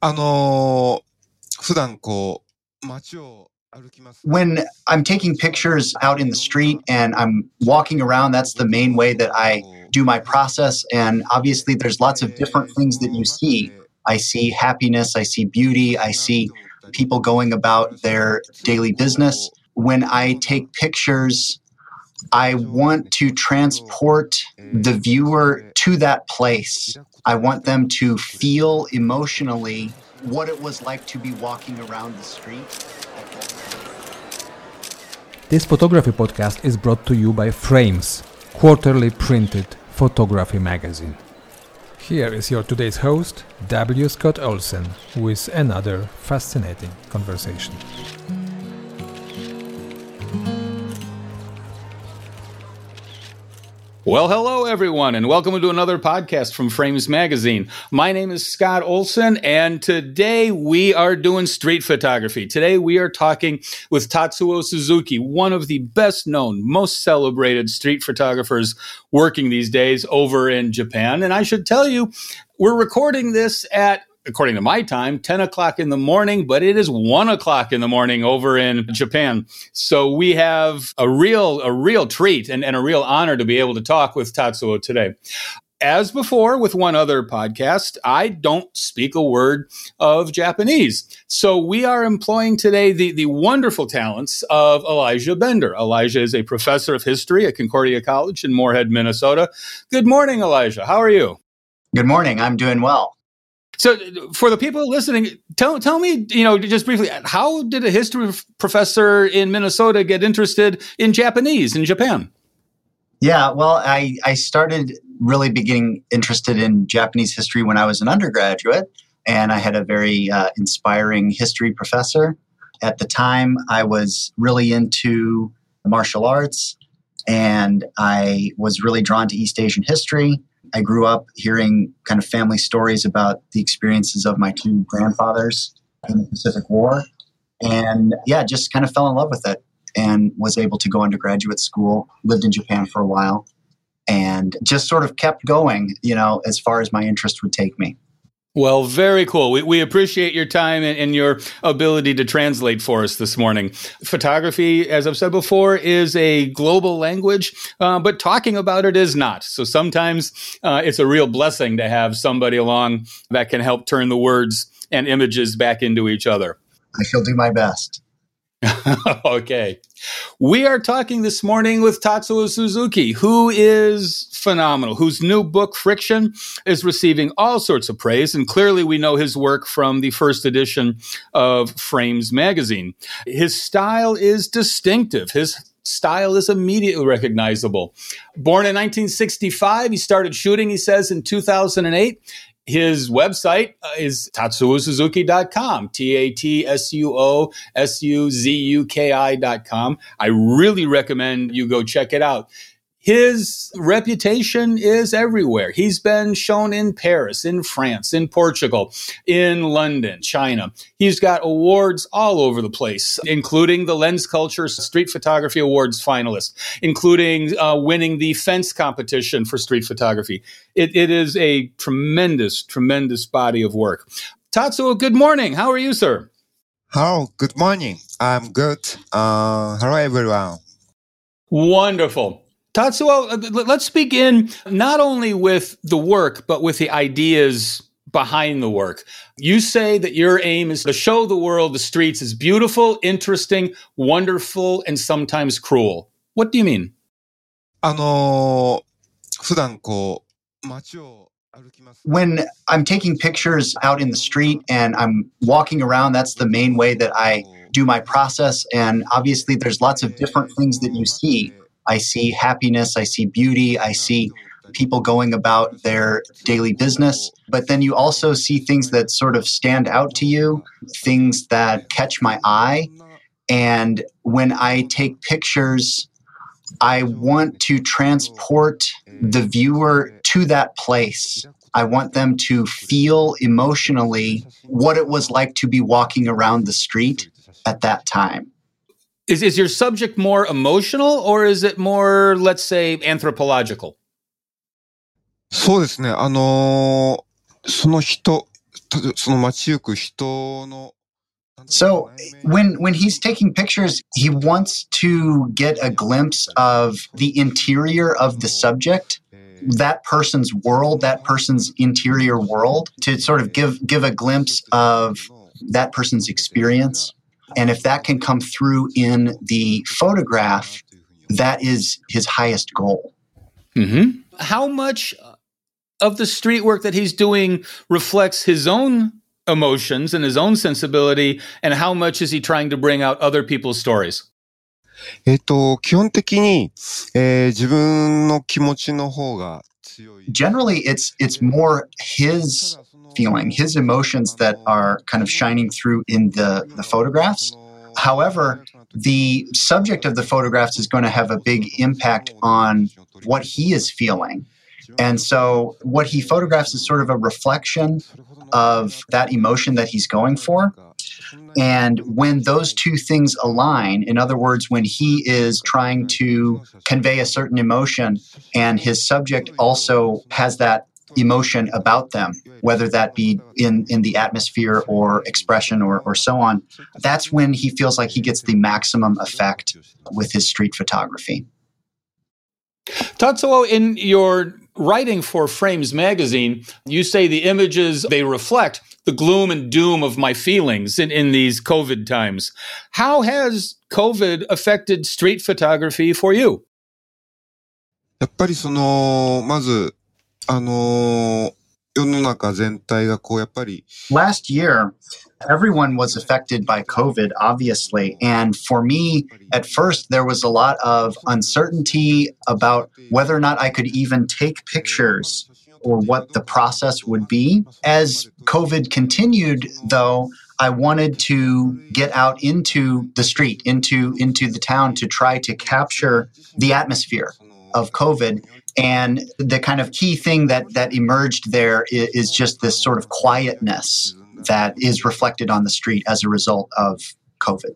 あのー、普段こう、街を when I'm taking pictures out in the street and I'm walking around, that's the main way that I do my process. And obviously, there's lots of different things that you see. I see happiness, I see beauty, I see people going about their daily business. When I take pictures, I want to transport the viewer to that place. I want them to feel emotionally what it was like to be walking around the street. This photography podcast is brought to you by Frames, quarterly printed photography magazine. Here is your today's host, W. Scott Olsen, with another fascinating conversation. Well, hello, everyone, and welcome to another podcast from Frames Magazine. My name is Scott Olsen, and today we are doing street photography. Today we are talking with Tatsuo Suzuki, one of the best known, most celebrated street photographers working these days over in Japan. And I should tell you, we're recording this at according to my time, 10 o'clock in the morning, but it is one o'clock in the morning over in Japan. So we have a real, a real treat and, and a real honor to be able to talk with Tatsuo today as before with one other podcast, I don't speak a word of Japanese. So we are employing today the, the wonderful talents of Elijah Bender. Elijah is a professor of history at Concordia College in Moorhead, Minnesota. Good morning, Elijah. How are you? Good morning. I'm doing well. So, for the people listening, tell tell me, you know, just briefly, how did a history professor in Minnesota get interested in Japanese in Japan? Yeah, well, I I started really beginning interested in Japanese history when I was an undergraduate, and I had a very uh, inspiring history professor. At the time, I was really into the martial arts, and I was really drawn to East Asian history. I grew up hearing kind of family stories about the experiences of my two grandfathers in the Pacific War. And yeah, just kind of fell in love with it and was able to go into graduate school, lived in Japan for a while, and just sort of kept going, you know, as far as my interest would take me. Well, very cool. We, we appreciate your time and, and, your ability to translate for us this morning. Photography, as I've said before, is a global language, uh, but talking about it is not. So sometimes uh, it's a real blessing to have somebody along that can help turn the words and images back into each other. I shall do my best. okay. We are talking this morning with Tatsuo Suzuki, who is phenomenal, whose new book, Friction, is receiving all sorts of praise. And clearly, we know his work from the first edition of Frames magazine. His style is distinctive. His style is immediately recognizable. Born in 1965, he started shooting, he says, in 2008 his website uh, is tatsuosuzuki.com, T A T S U O S U Z U K I.com. I really recommend you go check it out. His reputation is everywhere. He's been shown in Paris, in France, in Portugal, in London, China. He's got awards all over the place, including the LensCulture Street Photography Awards finalist, including uh, winning the fence competition for street photography. It, it is a tremendous, tremendous body of work. Tatsuo, good morning. How are you, sir? Hello, good morning. I'm good. Uh, hello, everyone. Wonderful. Tatsuo, uh, let's begin not only with the work, but with the ideas behind the work. You say that your aim is to show the world the streets is beautiful, interesting, wonderful, and sometimes cruel. What do you mean? あのー、普段こう、街を when I'm taking pictures out in the street and I'm walking around, that's the main way that I do my process. And obviously, there's lots of different things that you see. I see happiness, I see beauty, I see people going about their daily business. But then you also see things that sort of stand out to you, things that catch my eye. And when I take pictures, I want to transport the viewer to that place. I want them to feel emotionally what it was like to be walking around the street at that time. Is, is your subject more emotional or is it more, let's say, anthropological? そうですね。あのー、その人 その街行く人の So when when he's taking pictures, he wants to get a glimpse of the interior of the subject, that person's world, that person's interior world, to sort of give give a glimpse of that person's experience. And if that can come through in the photograph, that is his highest goal. Mm-hmm. How much of the street work that he's doing reflects his own emotions and his own sensibility, and how much is he trying to bring out other people's stories? えっと、基本的に、えー自分の気持ちの方が強い。 Generally, it's it's more his feeling, his emotions that are kind of shining through in the, the photographs. However, the subject of the photographs is going to have a big impact on what he is feeling. And so, what he photographs is sort of a reflection of that emotion that he's going for. And when those two things align, in other words, when he is trying to convey a certain emotion and his subject also has that emotion about them, whether that be in, in the atmosphere or expression or, or so on, that's when he feels like he gets the maximum effect with his street photography. Tatsuo, in your writing for Frames magazine, you say the images they reflect the gloom and doom of my feelings in, in these COVID times. How has COVID affected street photography for you? やっぱりその、まず、 あのー世の中全体がこう、やっぱり、 Last year, everyone was affected by COVID, obviously. And for me, at first, there was a lot of uncertainty about whether or not I could even take pictures or what the process would be. As COVID continued, though, I wanted to get out into the street, into into the town to try to capture the atmosphere of COVID. And the kind of key thing that that emerged there is, is just this sort of quietness that is reflected on the street as a result of COVID.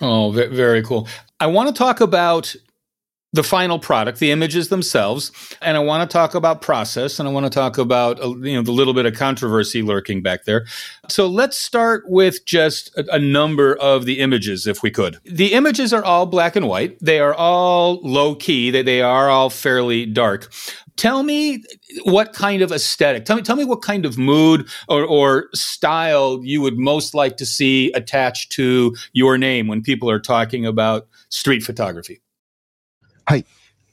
Oh, very cool. I want to talk about the final product, the images themselves, and I want to talk about process, and I want to talk about uh, you know the little bit of controversy lurking back there. So let's start with just a, a number of the images, if we could. The images are all black and white. They are all low key. They they are all fairly dark. Tell me what kind of aesthetic. Tell me tell me what kind of mood or, or style you would most like to see attached to your name when people are talking about street photography.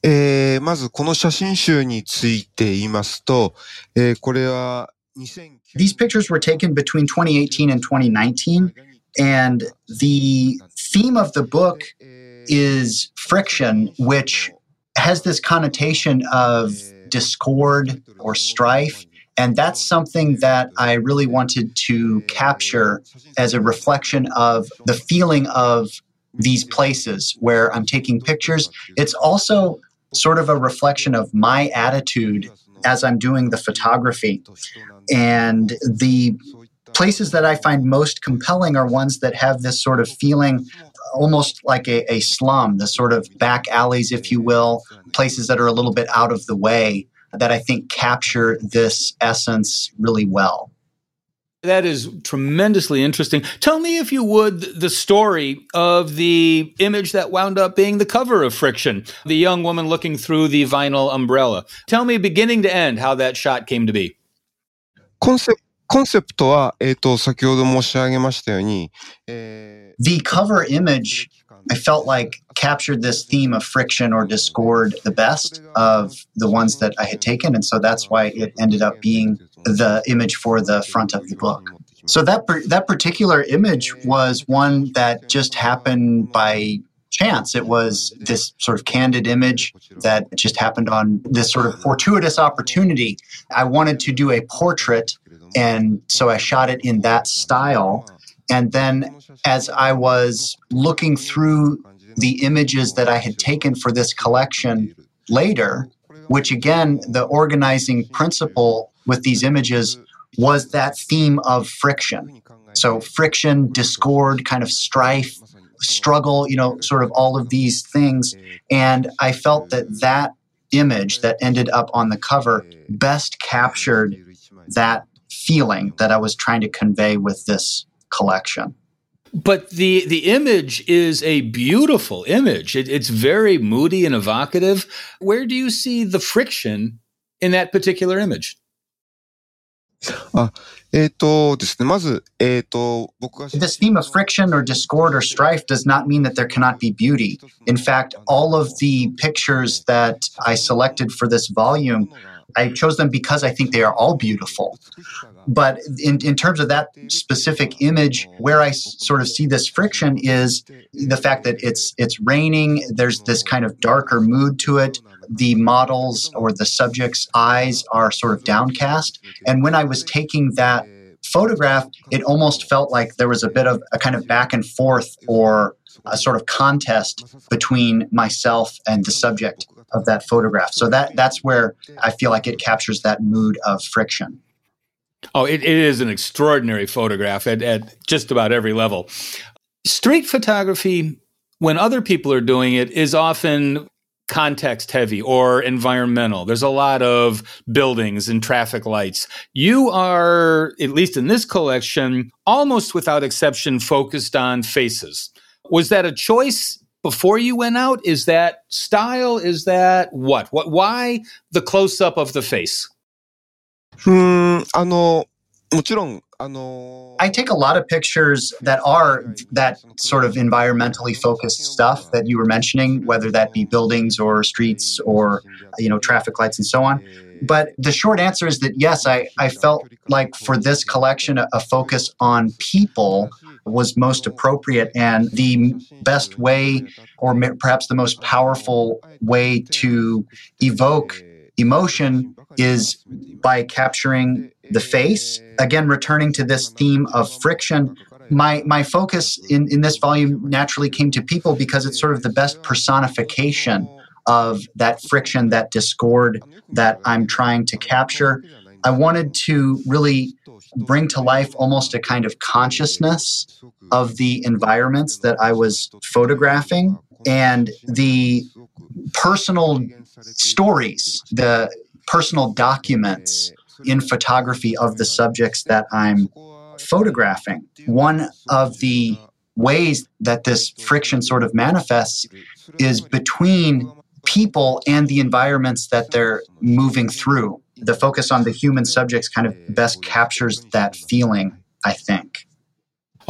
えーまずこの写真集について言いますと、えーこれは2009 These pictures were taken between 2018 and 2019, and the theme of the book is friction, which has this connotation of discord or strife. And that's something that I really wanted to capture as a reflection of the feeling of these places where I'm taking pictures. It's also sort of a reflection of my attitude as I'm doing the photography. And the places that I find most compelling are ones that have this sort of feeling almost like a, a slum, the sort of back alleys, if you will, places that are a little bit out of the way that I think capture this essence really well That is tremendously interesting. Tell me, if you would, the story of the image that wound up being the cover of Friction, the young woman looking through the vinyl umbrella. Tell me, beginning to end, how that shot came to be. コンセプコンセプトは、えっ、と、先ほど申し上げましたように、え The cover image, I felt like captured this theme of friction or discord the best of the ones that I had taken. And so that's why it ended up being the image for the front of the book. So that that particular image was one that just happened by chance. It was this sort of candid image that just happened on this sort of fortuitous opportunity. I wanted to do a portrait, and so I shot it in that style. And then as I was looking through the images that I had taken for this collection later, which again, the organizing principle with these images was that theme of friction. So, friction, discord, kind of strife, struggle, you know, sort of all of these things. And I felt that that image that ended up on the cover best captured that feeling that I was trying to convey with this collection. But the the image is a beautiful image. It, it's very moody and evocative. Where do you see the friction in that particular image? あ、えっ、とですね、まず、えっ、と、僕が。This theme of friction or discord or strife does not mean that there cannot be beauty. In fact, all of the pictures that I selected for this volume, I chose them because I think they are all beautiful. But in, in terms of that specific image, where I sort of see this friction is the fact that it's it's raining. There's this kind of darker mood to it the models or the subject's eyes are sort of downcast. And when I was taking that photograph, it almost felt like there was a bit of a kind of back and forth or a sort of contest between myself and the subject of that photograph. So that that's where I feel like it captures that mood of friction. Oh, it, it is an extraordinary photograph at, at just about every level. Street photography, when other people are doing it, is often context heavy or environmental. There's a lot of buildings and traffic lights. You are, at least in this collection, almost without exception, focused on faces. Was that a choice before you went out? Is that style? Is that what? What? Why the close up of the face? うん、あの、もちろん I take a lot of pictures that are that sort of environmentally focused stuff that you were mentioning, whether that be buildings or streets or you know traffic lights and so on. But the short answer is that yes, I, I felt like for this collection, a, a focus on people was most appropriate and the best way, or perhaps the most powerful way to evoke emotion is by capturing the face. Again, returning to this theme of friction, my my focus in, in this volume naturally came to people because it's sort of the best personification of that friction, that discord that I'm trying to capture. I wanted to really bring to life almost a kind of consciousness of the environments that I was photographing and the personal stories, the personal documents in photography of the subjects that I'm photographing. One of the ways that this friction sort of manifests is between people and the environments that they're moving through. The focus on the human subjects kind of best captures that feeling, I think.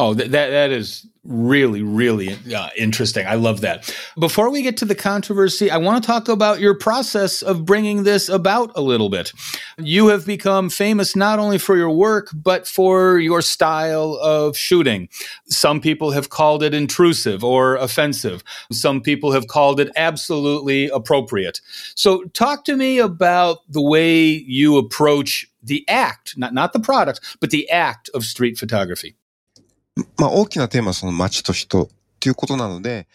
Oh, that that is really, really uh, interesting. I love that. Before we get to the controversy, I want to talk about your process of bringing this about a little bit. You have become famous not only for your work, but for your style of shooting. Some people have called it intrusive or offensive. Some people have called it absolutely appropriate. So, talk to me about the way you approach the act, not, not the product, but the act of street photography. まあ大きなテーマはその街と人っていうことなので、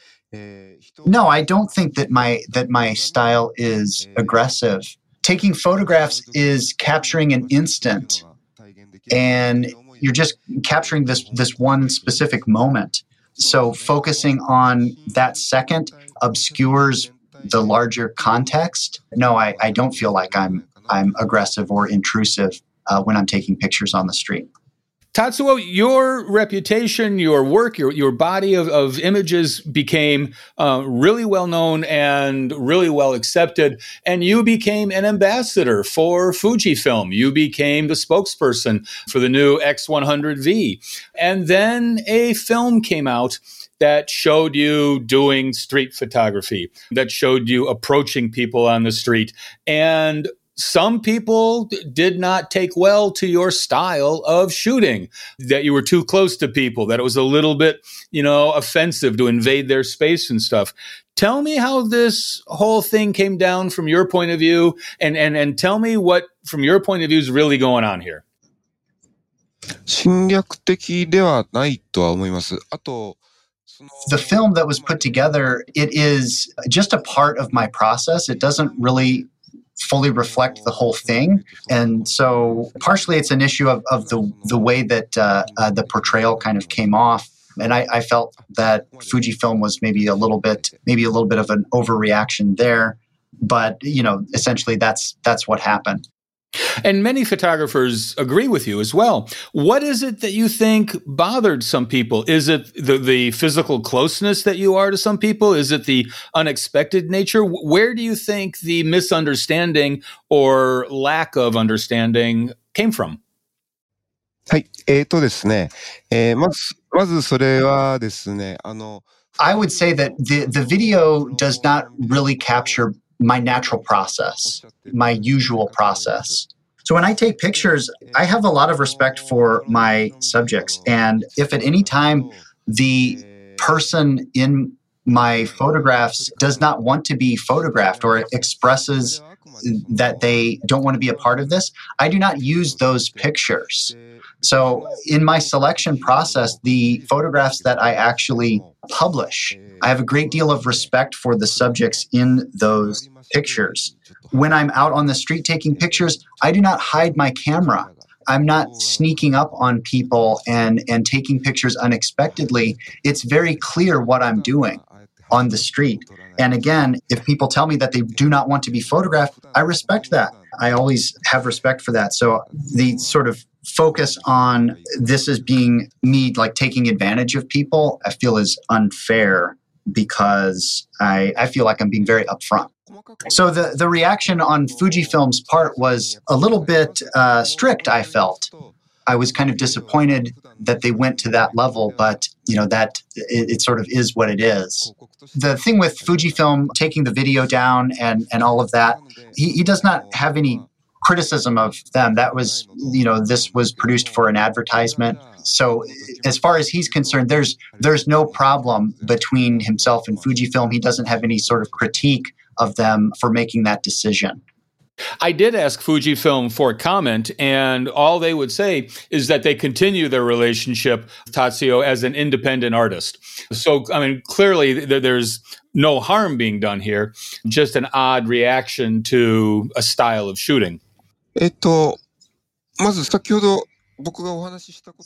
No, I don't think that my that my style is aggressive. Taking photographs is capturing an instant and you're just capturing this this one specific moment. So focusing on that second obscures the larger context. No, I, I don't feel like I'm I'm aggressive or intrusive uh, when I'm taking pictures on the street. Tatsuo, your reputation, your work, your, your body of, of images became uh, really well known and really well accepted. And you became an ambassador for Fujifilm. You became the spokesperson for the new X100V. And then a film came out that showed you doing street photography, that showed you approaching people on the street. And some people did not take well to your style of shooting, that you were too close to people, that it was a little bit, you know, offensive to invade their space and stuff. Tell me how this whole thing came down from your point of view and, and, and tell me what, from your point of view, is really going on here. 侵略的ではないとは思います。あと、the film that was put together, it is just a part of my process. It doesn't really fully reflect the whole thing. And so partially it's an issue of, of the, the way that uh, uh, the portrayal kind of came off. And I, I, felt that Fujifilm was maybe a little bit, maybe a little bit of an overreaction there. But you know, essentially, that's that's what happened. And many photographers agree with you as well. What is it that you think bothered some people? Is it the, the physical closeness that you are to some people? Is it the unexpected nature? Where do you think the misunderstanding or lack of understanding came from? はい。えっ、ー、とですね。えー、まず、まずそれはですね、あの、I would say that the, the video does not really capture my natural process, my usual process. So when I take pictures, I have a lot of respect for my subjects. And if at any time the person in my photographs does not want to be photographed or expresses that they don't want to be a part of this, I do not use those pictures. So, in my selection process, the photographs that I actually publish, I have a great deal of respect for the subjects in those pictures. When I'm out on the street taking pictures, I do not hide my camera. I'm not sneaking up on people and, and taking pictures unexpectedly. It's very clear what I'm doing on the street. And again, if people tell me that they do not want to be photographed, I respect that. I always have respect for that. So the sort of focus on this as being me like taking advantage of people, I feel is unfair because I, I feel like I'm being very upfront. So the, the reaction on Fujifilm's part was a little bit uh, strict, I felt. I was kind of disappointed that they went to that level, but you know that it, it, sort of is what it is. The thing with Fujifilm taking the video down and and all of that, he, he does not have any criticism of them. That was you know this was produced for an advertisement. So as far as he's concerned, there's there's no problem between himself and Fujifilm. He doesn't have any sort of critique of them for making that decision. I did ask Fujifilm for a comment, and all they would say is that they continue their relationship with Tatsuo as an independent artist. So, I mean, clearly th- there's no harm being done here, just an odd reaction to a style of shooting.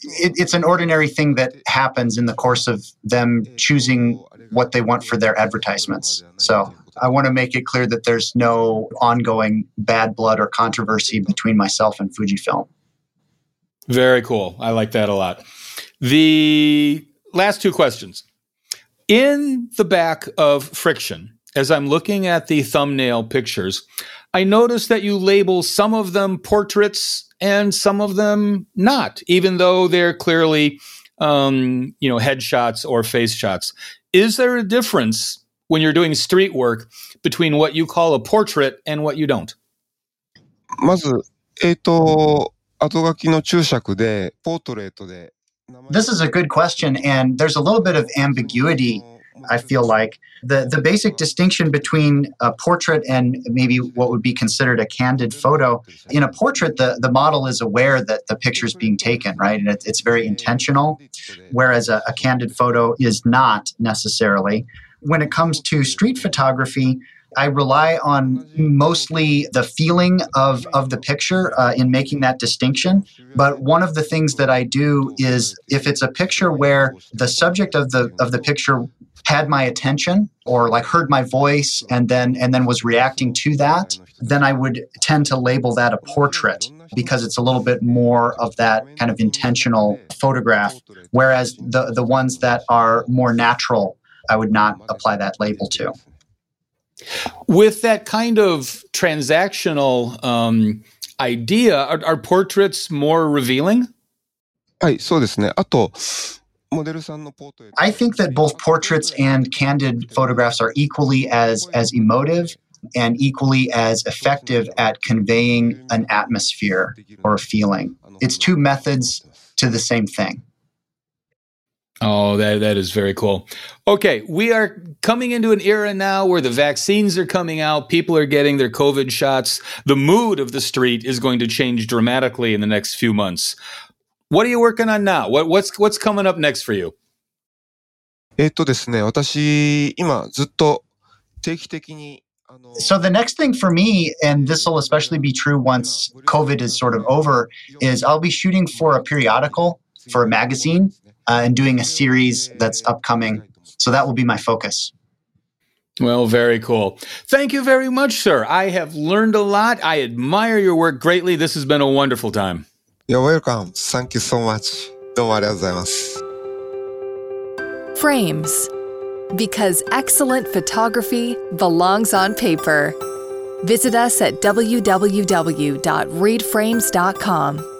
It's an ordinary thing that happens in the course of them choosing what they want for their advertisements. So, I want to make it clear that there's no ongoing bad blood or controversy between myself and Fujifilm. Very cool. I like that a lot. The last two questions. In the back of Friction, as I'm looking at the thumbnail pictures, I notice that you label some of them portraits and some of them not, even though they're clearly, um, you know, headshots or face shots. Is there a difference when you're doing street work between what you call a portrait and what you don't? まず、えっ、ー、と、後書きの注釈で、ポートレートで。This is a good question, and there's a little bit of ambiguity I feel like the the basic distinction between a portrait and maybe what would be considered a candid photo. In a portrait, the the model is aware that the picture is being taken, right, and it, it's very intentional, whereas a, a candid photo is not necessarily. When it comes to street photography, I rely on mostly the feeling of, of the picture uh, in making that distinction. But one of the things that I do is if it's a picture where the subject of the of the picture had my attention or like heard my voice and then and then was reacting to that, then I would tend to label that a portrait because it's a little bit more of that kind of intentional photograph. Whereas the the ones that are more natural, I would not apply that label to. With that kind of transactional um, idea, are, are portraits more revealing? はい、そうですね。あと、I think that both portraits and candid photographs are equally as, as emotive and equally as effective at conveying an atmosphere or a feeling. It's two methods to the same thing. Oh, that, that is very cool. Okay, we are coming into an era now where the vaccines are coming out, people are getting their COVID shots. The mood of the street is going to change dramatically in the next few months. What are you working on now? What, what's, what's coming up next for you? えっとですね、私、今ずっと定期的に So the next thing for me, and this will especially be true once COVID is sort of over, is I'll be shooting for a periodical, for a magazine, uh, and doing a series that's upcoming. So that will be my focus. Well, very cool. Thank you very much, sir. I have learned a lot. I admire your work greatly. This has been a wonderful time. You're welcome. Thank you so much. どうもありがとうございます。 Frames. Because excellent photography belongs on paper. Visit us at www.readframes.com.